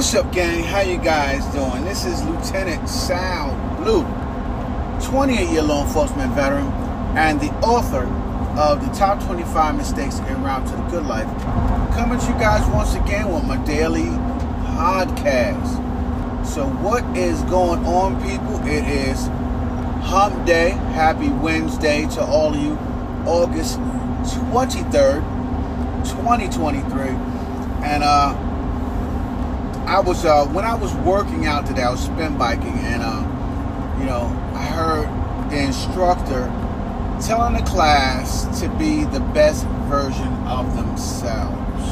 What's up, gang? How you guys doing? This is Lieutenant Sal Blue, 28-year law enforcement veteran and the author of the top 25 mistakes en route to the good life. Coming to you guys once again with my daily podcast. So, what is going on, people? It is Hump Day. Happy Wednesday to all of you. August 23rd, 2023. And, uh, I was uh, when I was working out today. I was spin biking, and uh, you know, I heard the instructor telling the class to be the best version of themselves,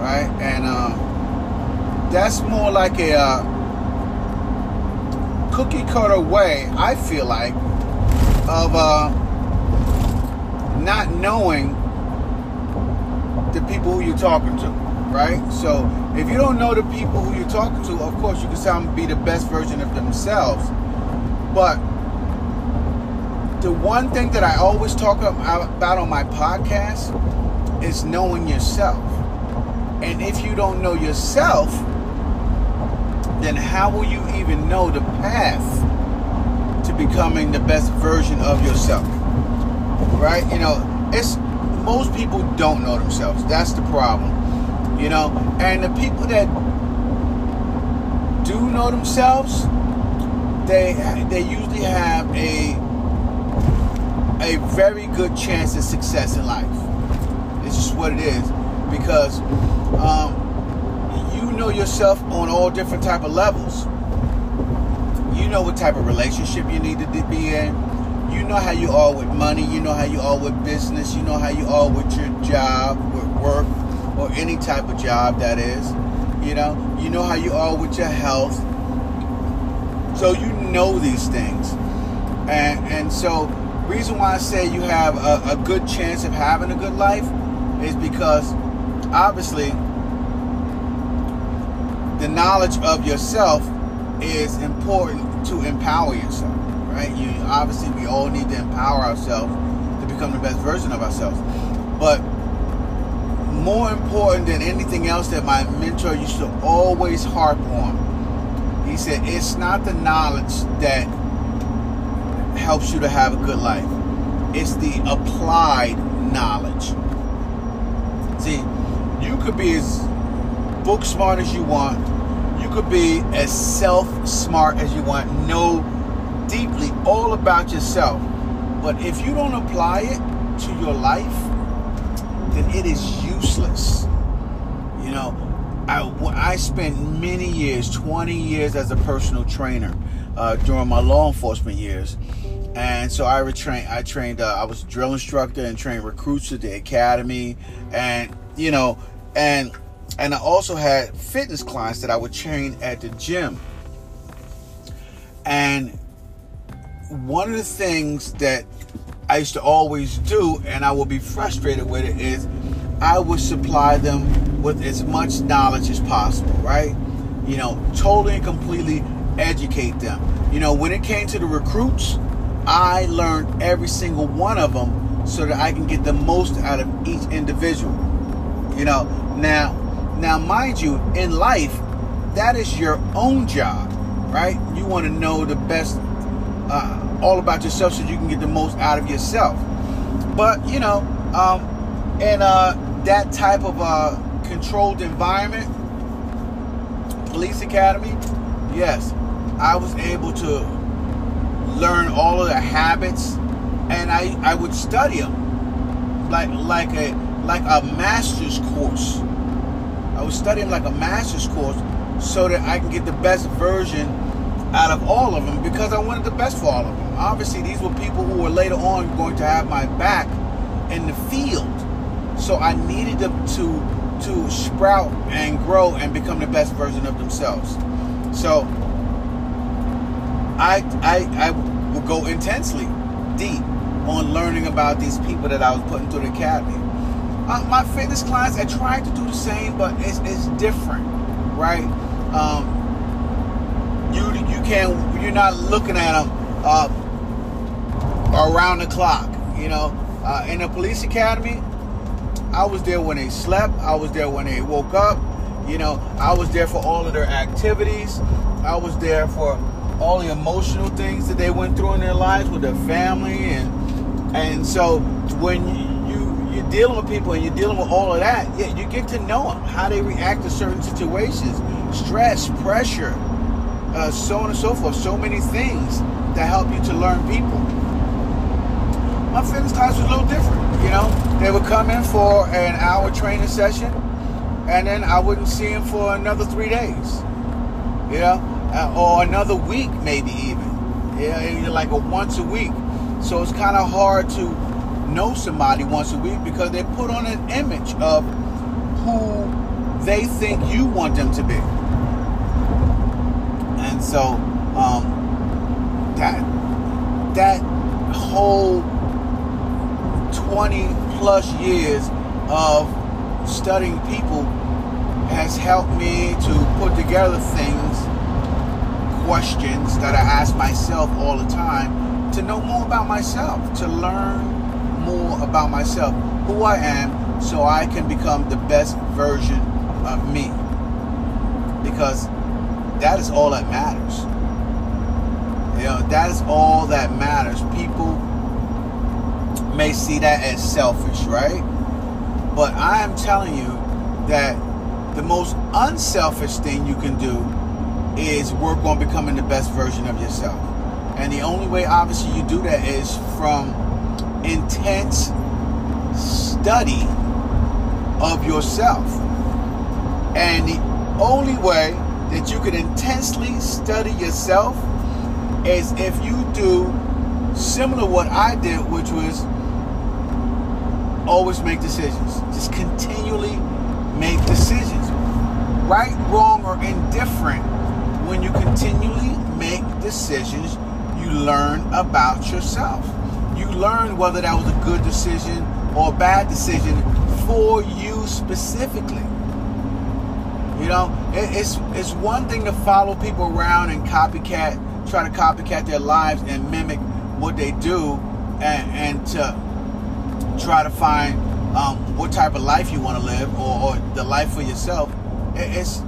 right? And uh, that's more like a uh, cookie cutter way. I feel like of uh, not knowing the people who you're talking to, right? So if you don't know the people who you're talking to, of course you can them be the best version of themselves. But the one thing that I always talk about on my podcast is knowing yourself. And if you don't know yourself, then how will you even know the path to becoming the best version of yourself? Right? You know, it's most people don't know themselves. That's the problem you know? And the people that do know themselves they they usually have a a very good chance of success in life. It's just what it is. Because um, you know yourself on all different type of levels. You know what type of relationship you need to be in. You know how you are with money. You know how you are with business. You know how you are with your job with work or any type of job that is. You know, you know how you are with your health. So you know these things. And and so reason why I say you have a, a good chance of having a good life is because obviously the knowledge of yourself is important to empower yourself, right? You obviously we all need to empower ourselves to become the best version of ourselves. But more important than anything else that my mentor used to always harp on. He said, It's not the knowledge that helps you to have a good life, it's the applied knowledge. See, you could be as book smart as you want, you could be as self smart as you want, know deeply all about yourself. But if you don't apply it to your life, then it is useless. You know, I, I spent many years, 20 years as a personal trainer uh, during my law enforcement years. And so I retrained, I trained, uh, I was a drill instructor and trained recruits at the academy. And, you know, and, and I also had fitness clients that I would train at the gym. And one of the things that I used to always do, and I will be frustrated with it, is I would supply them with as much knowledge as possible, right? You know, totally and completely educate them. You know, when it came to the recruits, I learned every single one of them so that I can get the most out of each individual. You know, now, now, mind you, in life, that is your own job, right? You want to know the best uh, all about yourself so you can get the most out of yourself. But you know, um, in uh, that type of uh, controlled environment, police academy, yes, I was able to learn all of the habits, and I I would study them like like a like a master's course. I was studying like a master's course so that I can get the best version out of all of them because I wanted the best for all of them obviously these were people who were later on going to have my back in the field. So I needed them to to sprout and grow and become the best version of themselves. So I I I will go intensely deep on learning about these people that I was putting through the academy. Uh, my fitness clients, I tried to do the same, but it's, it's different, right? Um, you you can't you're not looking at them uh, around the clock. You know, uh, in the police academy, I was there when they slept. I was there when they woke up, You know, I was there for all of their activities. I was there for all the emotional things that they went through in their lives with their family and and so when you, you you're dealing with people and you're dealing with all of that, yeah, you get to know them, how they react to certain situations, stress, pressure, uh, so on and so forth. So many things that help you to learn people. My fitness class was a little different. You know, they would come in for an hour training session, and then I wouldn't see them for another three days. You know, uh, or another week, maybe even. Yeah, like a once a week. So it's kind of hard to know somebody once a week because they put on an image of who they think you want them to be. And so um, that that whole 20 plus years of studying people has helped me to put together things, questions that I ask myself all the time to know more about myself, to learn more about myself, who I am, so I can become the best version of me. Because that is all that matters. You know, that is all that matters. People may see that as selfish, right? But I am telling you that the most unselfish thing you can do is work on becoming the best version of yourself. And the only way, obviously, you do that is from intense study of yourself. And the only way that you can intensely study yourself as if you do similar what I did, which was always make decisions. Just continually make decisions. Right, wrong, or indifferent. When you continually make decisions, you learn about yourself. You learn whether that was a good decision or a bad decision for you specifically. Know, it's it's one thing to follow people around and copycat, try to copycat their lives and mimic what they do, and, and to try to find um, what type of life you want to live or, or, the life for yourself, it's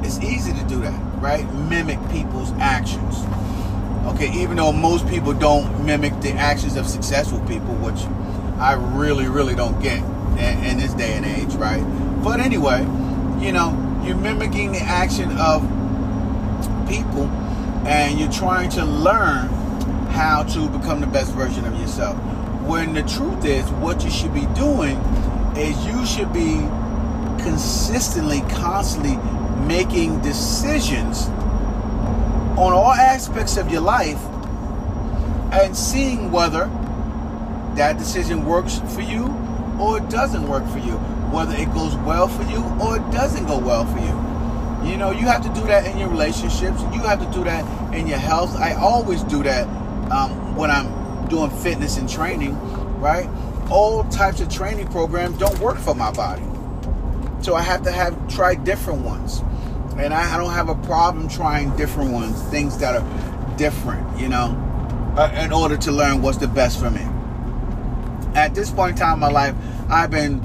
it's easy to do that, right? Mimic people's actions. Okay, even though most people don't mimic the actions of successful people, which I really, really don't get in, in this day and age, right? But anyway, you know, you're mimicking the action of people and you're trying to learn how to become the best version of yourself. When the truth is, what you should be doing is you should be consistently, constantly making decisions on all aspects of your life and seeing whether that decision works for you or it doesn't work for you, whether it goes well for you or it doesn't go well for you. You know, you have to do that in your relationships. You have to do that in your health. I always do that um, when I'm doing fitness and training, right? All types of training programs don't work for my body. So I have to have try different ones. And I, I don't have a problem trying different ones, things that are different, you know, uh, in order to learn what's the best for me. At this point in time in my life, I've been,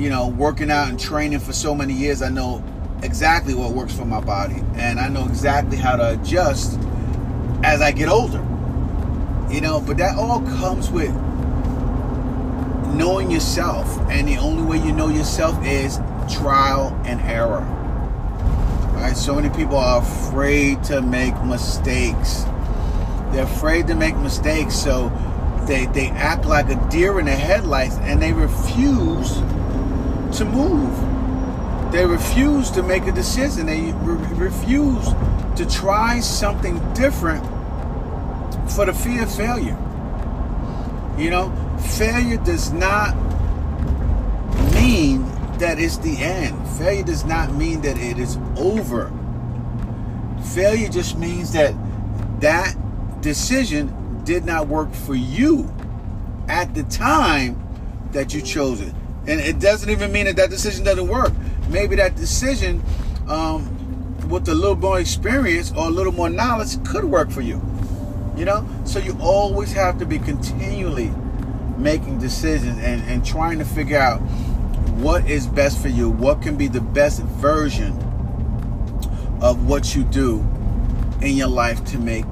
you know, working out and training for so many years. I know exactly what works for my body, and I know exactly how to adjust as I get older. You know, but that all comes with knowing yourself. And the only way you know yourself is trial and error. Right? So many people are afraid to make mistakes. They're afraid to make mistakes, so they they act like a deer in the headlights and they refuse to move. They refuse to make a decision. They re- refuse to try something different for the fear of failure. You know, failure does not mean that it's the end. Failure does not mean that it is over. Failure just means that that decision did not work for you at the time that you chose it. And it doesn't even mean that that decision doesn't work. Maybe that decision, um, with a little more experience or a little more knowledge, could work for you. You know? So you always have to be continually making decisions and, and trying to figure out what is best for you, what can be the best version of what you do in your life to make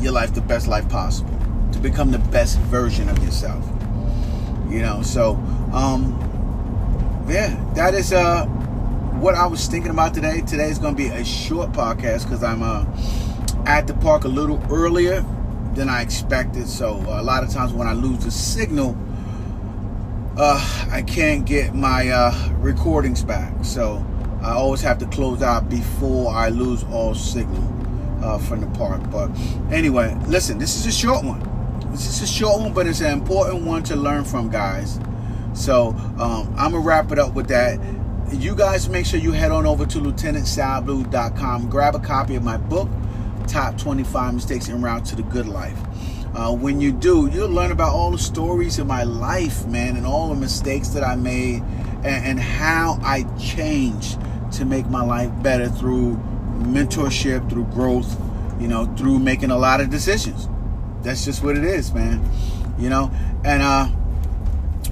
your life the best life possible, to become the best version of yourself. You know, so um yeah, that is uh what I was thinking about today. Today is going to be a short podcast because I'm uh at the park a little earlier than I expected. So uh, a lot of times when I lose the signal, uh, I can't get my uh, recordings back. So I always have to close out before I lose all signal uh, from the park. But anyway, listen, this is a short one. This is a short one, but it's an important one to learn from, guys. So um, I'm gonna wrap it up with that. You guys make sure you head on over to lieutenantsalblue.com, grab a copy of my book, Top 25 Mistakes en Route to the Good Life. Uh, when you do, you'll learn about all the stories of my life, man, and all the mistakes that I made and, and how I changed to make my life better through mentorship, through growth, you know, through making a lot of decisions. That's just what it is, man. You know, and uh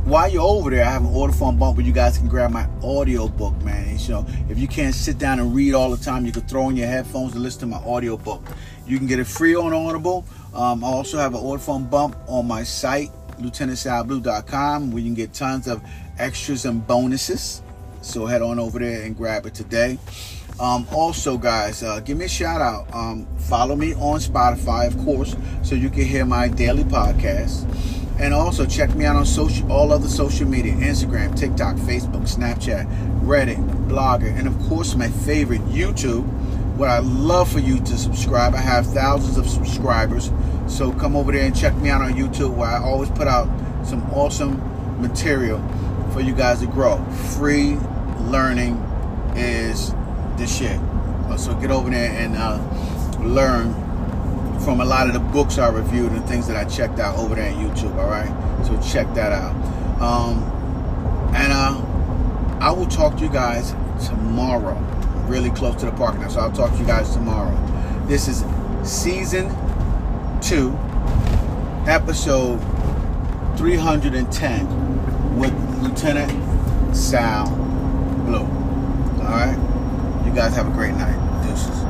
while you're over there, I have an order form bump where you guys can grab my audio book, man. And, you know, if you can't sit down and read all the time, you can throw in your headphones and listen to my audio book. You can get it free on Audible. Um, I also have an order form bump on my site, lieutenantsalblue.com, where you can get tons of extras and bonuses. So head on over there and grab it today. Um, also, guys, uh, give me a shout out. Um, follow me on Spotify, of course, so you can hear my daily podcast. And also check me out on social, all other social media: Instagram, TikTok, Facebook, Snapchat, Reddit, Blogger, and of course my favorite, YouTube. What I love for you to subscribe. I have thousands of subscribers, so come over there and check me out on YouTube, where I always put out some awesome material for you guys to grow. Free learning is the shit. So get over there and uh, learn from a lot of the books I reviewed and things that I checked out over there on YouTube. All right, so check that out. Um, and uh, I will talk to you guys tomorrow. Really close to the park now, so I'll talk to you guys tomorrow. This is season two, episode 310 with Lieutenant Sal Blue. All right, you guys have a great night. Deuces.